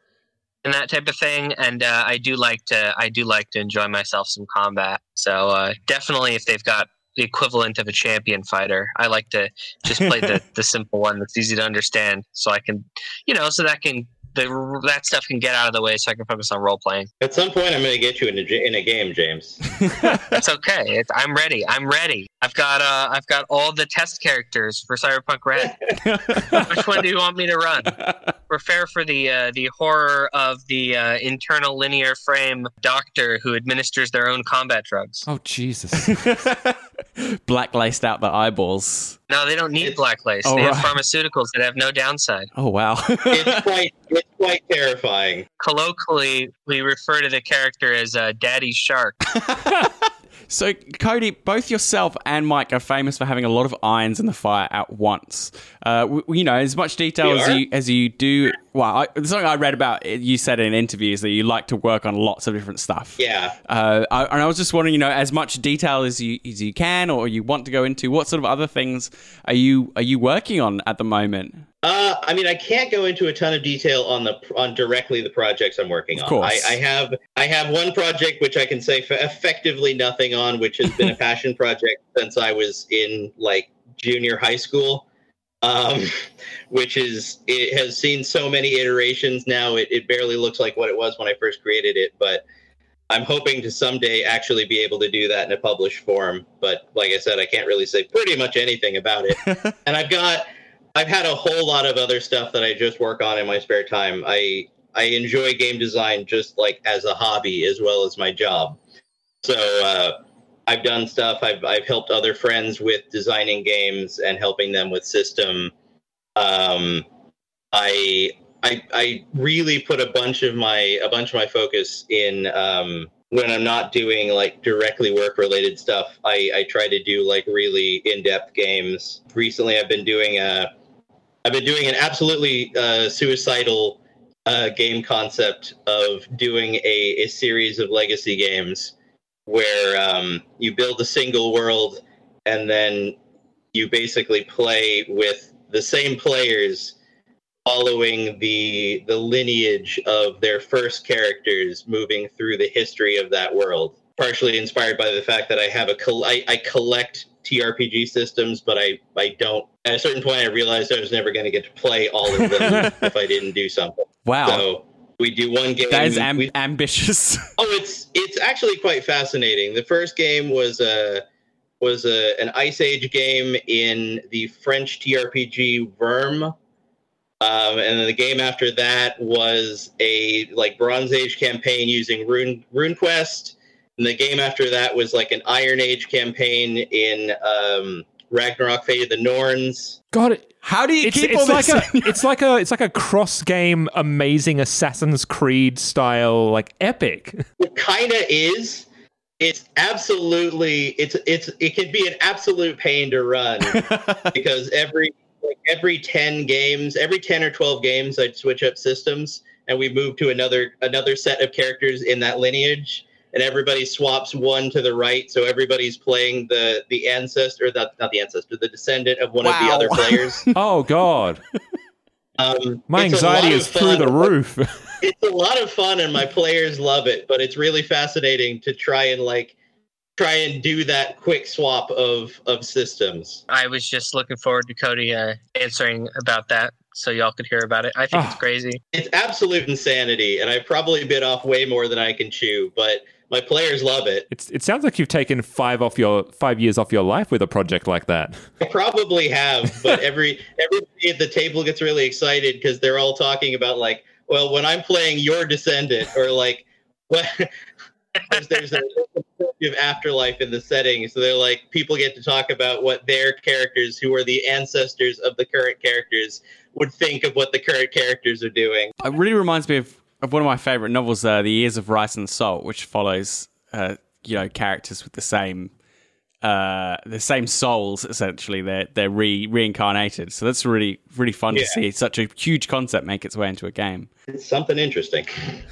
in that type of thing and uh, i do like to i do like to enjoy myself some combat so uh, definitely if they've got the equivalent of a champion fighter i like to just play the, the simple one that's easy to understand so i can you know so that can the, that stuff can get out of the way so i can focus on role playing At some point, I'm going to get you in a, j- in a game, James. That's okay it's, i'm ready i'm ready i've got uh i've got all the test characters for cyberpunk red which one do you want me to run prepare for the uh, the horror of the uh, internal linear frame doctor who administers their own combat drugs. Oh Jesus! black laced out the eyeballs. No, they don't need black lace. Oh, they have right. pharmaceuticals that have no downside. Oh wow! it's quite it's quite terrifying. Colloquially, we refer to the character as uh, Daddy Shark. So, Cody, both yourself and Mike are famous for having a lot of irons in the fire at once. Uh, w- you know, as much detail We as are? you as you do. Well, I, something I read about you said in interviews that you like to work on lots of different stuff. Yeah. Uh, I, and I was just wondering, you know, as much detail as you as you can or you want to go into, what sort of other things are you are you working on at the moment? Uh, I mean, I can't go into a ton of detail on the on directly the projects I'm working on. I, I have I have one project which I can say effectively nothing on, which has been a passion project since I was in like junior high school. Um, which is it has seen so many iterations now. It, it barely looks like what it was when I first created it, but I'm hoping to someday actually be able to do that in a published form. But like I said, I can't really say pretty much anything about it. and I've got I've had a whole lot of other stuff that I just work on in my spare time. I I enjoy game design just like as a hobby as well as my job. So uh, I've done stuff. I've I've helped other friends with designing games and helping them with system. Um, I I I really put a bunch of my a bunch of my focus in um, when I'm not doing like directly work related stuff. I I try to do like really in depth games. Recently, I've been doing a I've been doing an absolutely uh, suicidal uh, game concept of doing a, a series of legacy games where um, you build a single world and then you basically play with the same players following the the lineage of their first characters moving through the history of that world partially inspired by the fact that i have a col- I, I collect trpg systems but i i don't at a certain point i realized i was never going to get to play all of them if i didn't do something Wow. so we do one game That is am- we- ambitious. Oh, it's it's actually quite fascinating. The first game was a was a, an Ice Age game in the French TRPG Würm, um, and then the game after that was a like Bronze Age campaign using Rune RuneQuest, and the game after that was like an Iron Age campaign in um, Ragnarok Fate of the Norns. God, it, how do you it's, keep it's all like this? a it's like a it's like a cross game amazing Assassin's Creed style like epic. It kind of is. It's absolutely it's it's it can be an absolute pain to run because every like every 10 games, every 10 or 12 games I'd switch up systems and we move to another another set of characters in that lineage and everybody swaps one to the right so everybody's playing the the ancestor not, not the ancestor the descendant of one of the other players oh god. um, My anxiety is through the roof. it's a lot of fun and my players love it but it's really fascinating to try and like try and do that quick swap of of systems I was just looking forward to Cody uh, answering about that so y'all could hear about it. I think it's Ah. crazy. it's absolute insanity and i probably bit off way more than i can chew but my players love it. It's, it sounds like you've taken five off your five years off your life with a project like that. i probably have but every everybody at the table gets really excited because they're all talking about like well when i'm playing your descendant or like what? There's, there's a of afterlife in the setting. So they're like people get to talk about what their characters who are the ancestors of the current characters would think of what the current characters are doing. It really reminds me of, of one of my favorite novels, uh, The Years of Rice and Salt, which follows uh, you know characters with the same uh, the same souls. Essentially, they're they're re- reincarnated. So that's really really fun to see such a huge concept make its way into a game. it's something interesting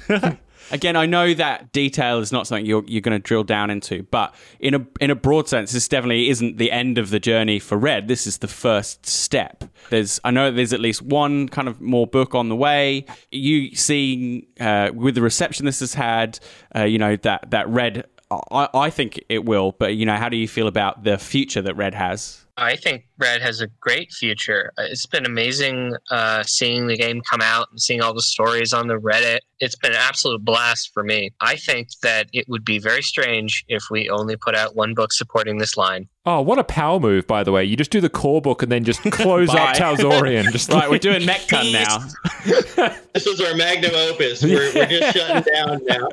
Again, I know that detail is not something you're you're going to drill down into, but in a in a broad sense, this definitely isn't the end of the journey for Red. This is the first step. There's I know there's at least one kind of more book on the way. You see uh, with the reception this has had, uh, you know that that Red. I, I think it will, but you know, how do you feel about the future that Red has? I think Red has a great future. Uh, It's been amazing uh, seeing the game come out and seeing all the stories on the Reddit. It's been an absolute blast for me. I think that it would be very strange if we only put out one book supporting this line. Oh, what a power move, by the way. You just do the core book and then just close up Talsorian. Just right, we're doing Mekton now. this is our magnum opus. We're, we're just shutting down now.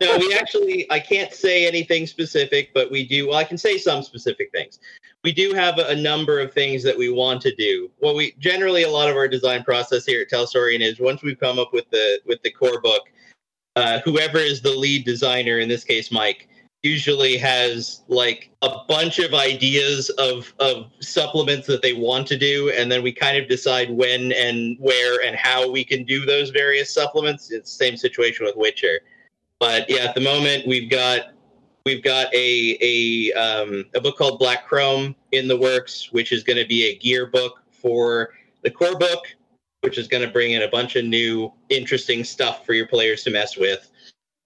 No, we actually, I can't say anything specific, but we do, well, I can say some specific things. We do have a, number of things that we want to do. What we generally, a lot of our design process here at Talsorian is once we've come up with the, with the core book, uh, whoever is the lead designer, in this case, Mike, usually has like a bunch of ideas of of supplements that they want to do and then we kind of decide when and where and how we can do those various supplements it's the same situation with witcher but yeah at the moment we've got we've got a a um, a book called black chrome in the works which is going to be a gear book for the core book which is going to bring in a bunch of new interesting stuff for your players to mess with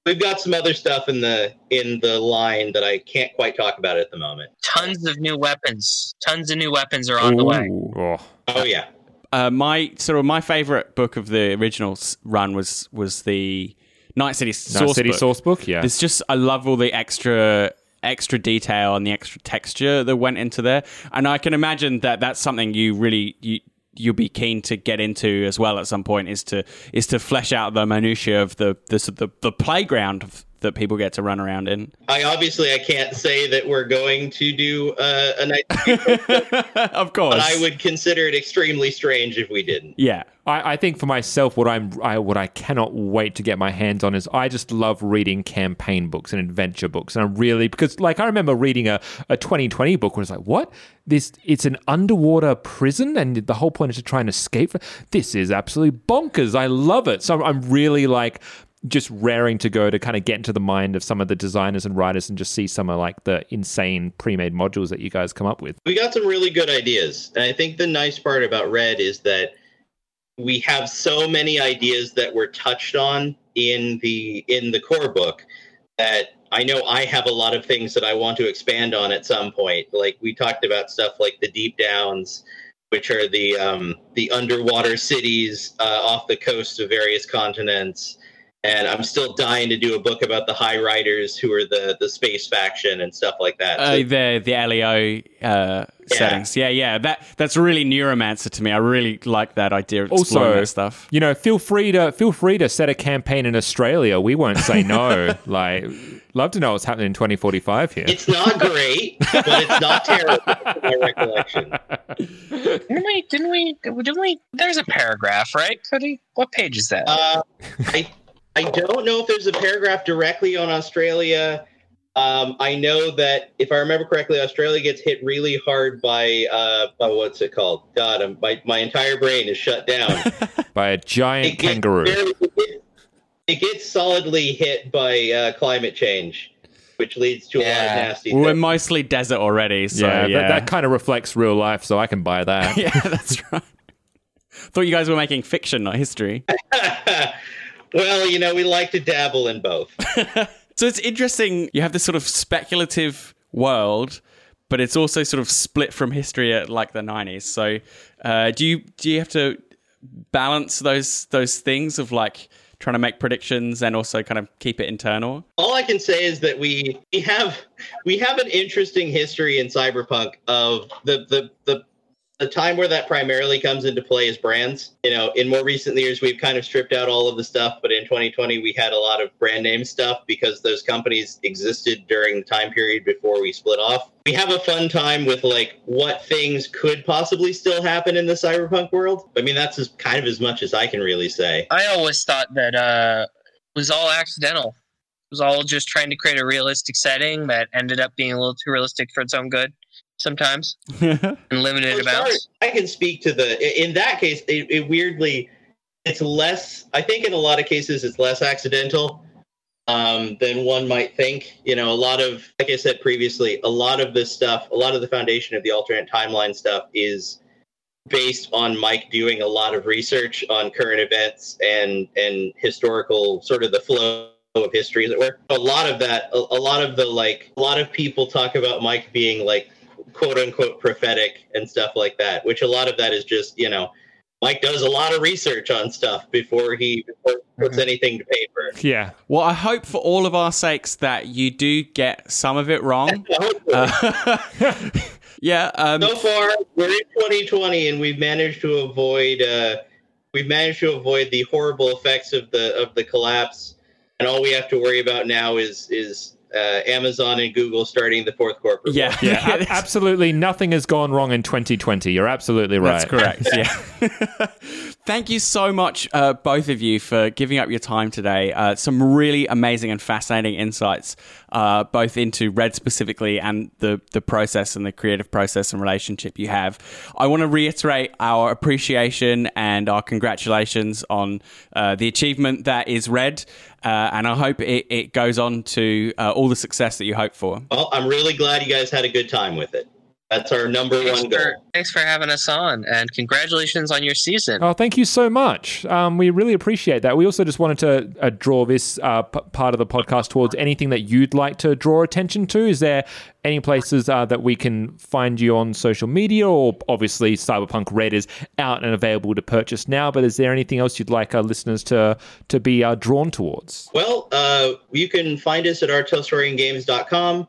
we've got some other stuff in the in the line that I can't quite talk about at the moment. Tons of new weapons. Tons of new weapons are on the way. Oh. Oh yeah. Uh, my sort of my favorite book of the original run was was the Night City Source City book. Source book, yeah. It's just I love all the extra extra detail and the extra texture that went into there, and I can imagine that that's something you really you you'll be keen to get into as well at some point is to is to flesh out the minutiae of the the the, the playground of, that people get to run around in. I obviously I can't say that we're going to do uh, a night, of course, but I would consider it extremely strange if we didn't. Yeah. I, I think for myself, what I'm, I, what I cannot wait to get my hands on is I just love reading campaign books and adventure books, and I'm really because like I remember reading a, a 2020 book where it's like, what this? It's an underwater prison, and the whole point is to try and escape. This is absolutely bonkers. I love it. So I'm really like just raring to go to kind of get into the mind of some of the designers and writers and just see some of like the insane pre-made modules that you guys come up with. We got some really good ideas, and I think the nice part about Red is that we have so many ideas that were touched on in the in the core book that I know I have a lot of things that I want to expand on at some point. Like we talked about stuff like the deep downs, which are the um, the underwater cities uh, off the coast of various continents, and I'm still dying to do a book about the High Riders, who are the the space faction and stuff like that. Uh, So- the the LEO uh, settings. Yeah, yeah. That that's really neuromancer to me. I really like that idea of exploring Also, that stuff. you know, feel free to feel free to set a campaign in Australia. We won't say no. like, love to know what's happening in 2045 here. it's not great, but it's not terrible. my recollection. Didn't we? Didn't we? Didn't we? There's a paragraph, right, Cody? What page is that? Uh, I I don't know if there's a paragraph directly on Australia. Um, I know that if I remember correctly, Australia gets hit really hard by uh, by what's it called? God, I'm, my my entire brain is shut down. By a giant kangaroo. Barely- it, gets, it gets solidly hit by uh, climate change, which leads to a lot of nasty We're things. mostly desert already, so yeah, yeah. That, that kind of reflects real life, so I can buy that. yeah, that's right. Thought you guys were making fiction, not history. well, you know, we like to dabble in both. So it's interesting. You have this sort of speculative world, but it's also sort of split from history at like the nineties. So uh, do you do you have to balance those those things of like trying to make predictions and also kind of keep it internal? all I can say is that we we have we have an interesting history in cyberpunk of the the the the time where that primarily comes into play is brands. You know, in more recent years, we've kind of stripped out all of the stuff, but in 2020, we had a lot of brand name stuff because those companies existed during the time period before we split off. We have a fun time with like what things could possibly still happen in the cyberpunk world. I mean, that's as, kind of as much as I can really say. I always thought that uh, it was all accidental. It was all just trying to create a realistic setting that ended up being a little too realistic for its own good sometimes in limited As amounts. as I can speak to the in that case, it, it weirdly, it's less. I think in a lot of cases, it's less accidental um, than one might think. You know, a lot of, like I said previously, a lot of this stuff, a lot of the foundation of the alternate timeline stuff is based on Mike doing a lot of research on current events and and historical sort of the flow of history, as it were. A lot of that, a, a lot of the like, a lot of people talk about Mike being like quote unquote prophetic and stuff like that, which a lot of that is just, you know, Mike does a lot of research on stuff before he before he puts anything to paper. Yeah. Well, I hope for all of our sakes that you do get some of it wrong. Uh, yeah. Um, so far, we're in 2020, and we've managed to avoid uh, we've managed to avoid the horrible effects of the of the collapse. And all we have to worry about now is is uh, Amazon and Google starting the fourth corporate. war. yeah. Yeah, absolutely nothing has gone wrong in 2020. You're absolutely right. That's correct. Yeah. Thank you so much, uh, both of you, for giving up your time today. Uh, some really amazing and fascinating insights, uh, both into Red specifically and the the process and the creative process and relationship you have. I want to reiterate our appreciation and our congratulations on uh, the achievement that is Red, uh, and I hope it, it goes on to uh, all the success that you hope for. Well, I'm really glad you guys had a good time with it. That's our number Thanks one goal. for, thanks for having us on, and congratulations on your season. Oh, thank you so much. Um, we really appreciate that. We also just wanted to uh, draw this uh, p- part of the podcast towards anything that you'd like to draw attention to. Is there any places uh, that we can find you on social media? Or obviously, Cyberpunk Red is out and available to purchase now. But is there anything else you'd like our listeners to to be uh, drawn towards? Well, uh, you can find us at rtalsoriangames.com.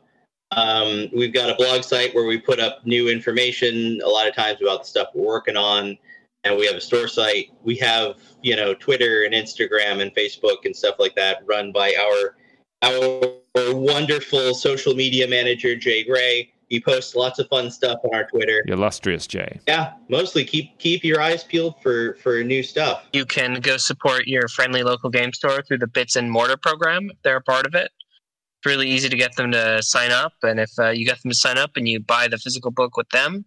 Um, we've got a blog site where we put up new information a lot of times about the stuff we're working on. And we have a store site. We have, you know, Twitter and Instagram and Facebook and stuff like that run by our our wonderful social media manager, Jay Gray. He posts lots of fun stuff on our Twitter. The illustrious Jay. Yeah, mostly keep keep your eyes peeled for for new stuff. You can go support your friendly local game store through the Bits and Mortar program they're a part of it. It's really easy to get them to sign up, and if uh, you get them to sign up and you buy the physical book with them,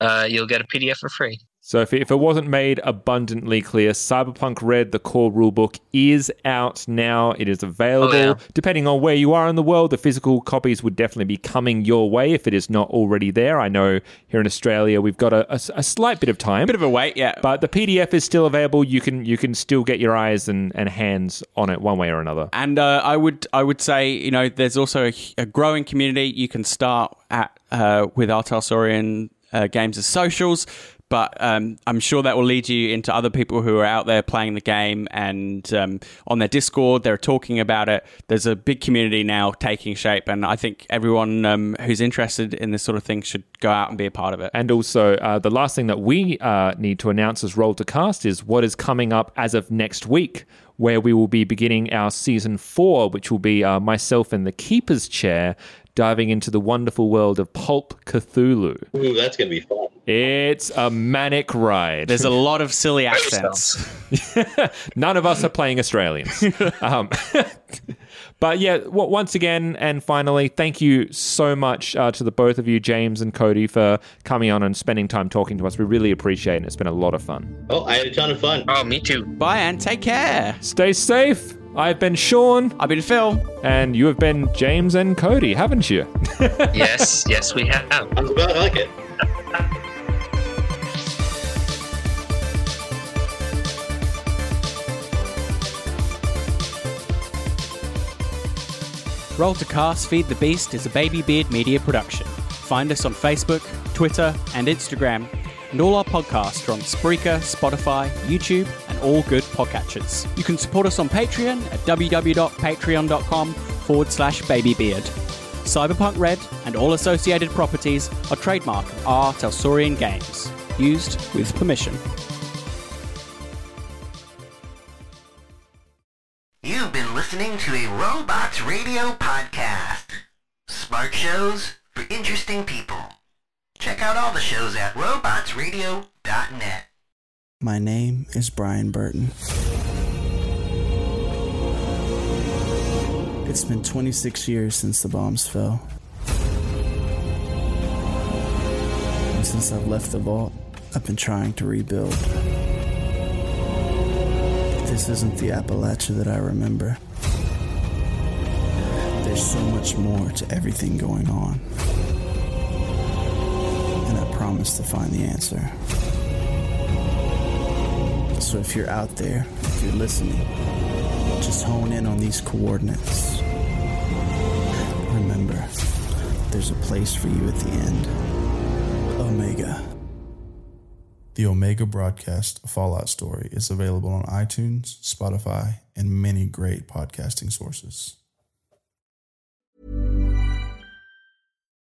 uh, you'll get a PDF for free. So if it, if it wasn't made abundantly clear, Cyberpunk Red, the core rulebook, is out now. It is available. Oh, yeah. Depending on where you are in the world, the physical copies would definitely be coming your way if it is not already there. I know here in Australia we've got a, a, a slight bit of time. Bit of a wait, yeah. But the PDF is still available. You can you can still get your eyes and, and hands on it one way or another. And uh, I would I would say you know there's also a, a growing community. You can start at uh, with R. Talsorian uh, Games' as socials, but um, I'm sure that will lead you into other people who are out there playing the game and um, on their Discord, they're talking about it. There's a big community now taking shape, and I think everyone um, who's interested in this sort of thing should go out and be a part of it. And also, uh, the last thing that we uh, need to announce as Roll to Cast is what is coming up as of next week, where we will be beginning our season four, which will be uh, myself in the Keeper's Chair diving into the wonderful world of Pulp Cthulhu. Ooh, that's going to be fun. It's a manic ride. There's a lot of silly accents. None of us are playing Australians. um, but yeah, w- once again and finally, thank you so much uh, to the both of you, James and Cody, for coming on and spending time talking to us. We really appreciate it. It's been a lot of fun. Oh, I had a ton of fun. Oh, me too. Bye and take care. Stay safe. I've been Sean. I've been Phil. And you have been James and Cody, haven't you? yes, yes, we have. I'm I like it. Roll to Cast Feed the Beast is a Baby Beard media production. Find us on Facebook, Twitter, and Instagram, and all our podcasts are on Spreaker, Spotify, YouTube, and all good podcatchers. You can support us on Patreon at www.patreon.com forward slash babybeard. Cyberpunk Red and all associated properties are trademark of R. Talsorian Games. Used with permission. You've been listening to a Robots Radio podcast. Smart shows for interesting people. Check out all the shows at robotsradio.net. My name is Brian Burton. It's been 26 years since the bombs fell. And since I've left the vault, I've been trying to rebuild. This isn't the Appalachia that I remember. There's so much more to everything going on. And I promise to find the answer. So if you're out there, if you're listening, just hone in on these coordinates. Remember, there's a place for you at the end. Omega. The Omega broadcast Fallout story is available on iTunes, Spotify, and many great podcasting sources.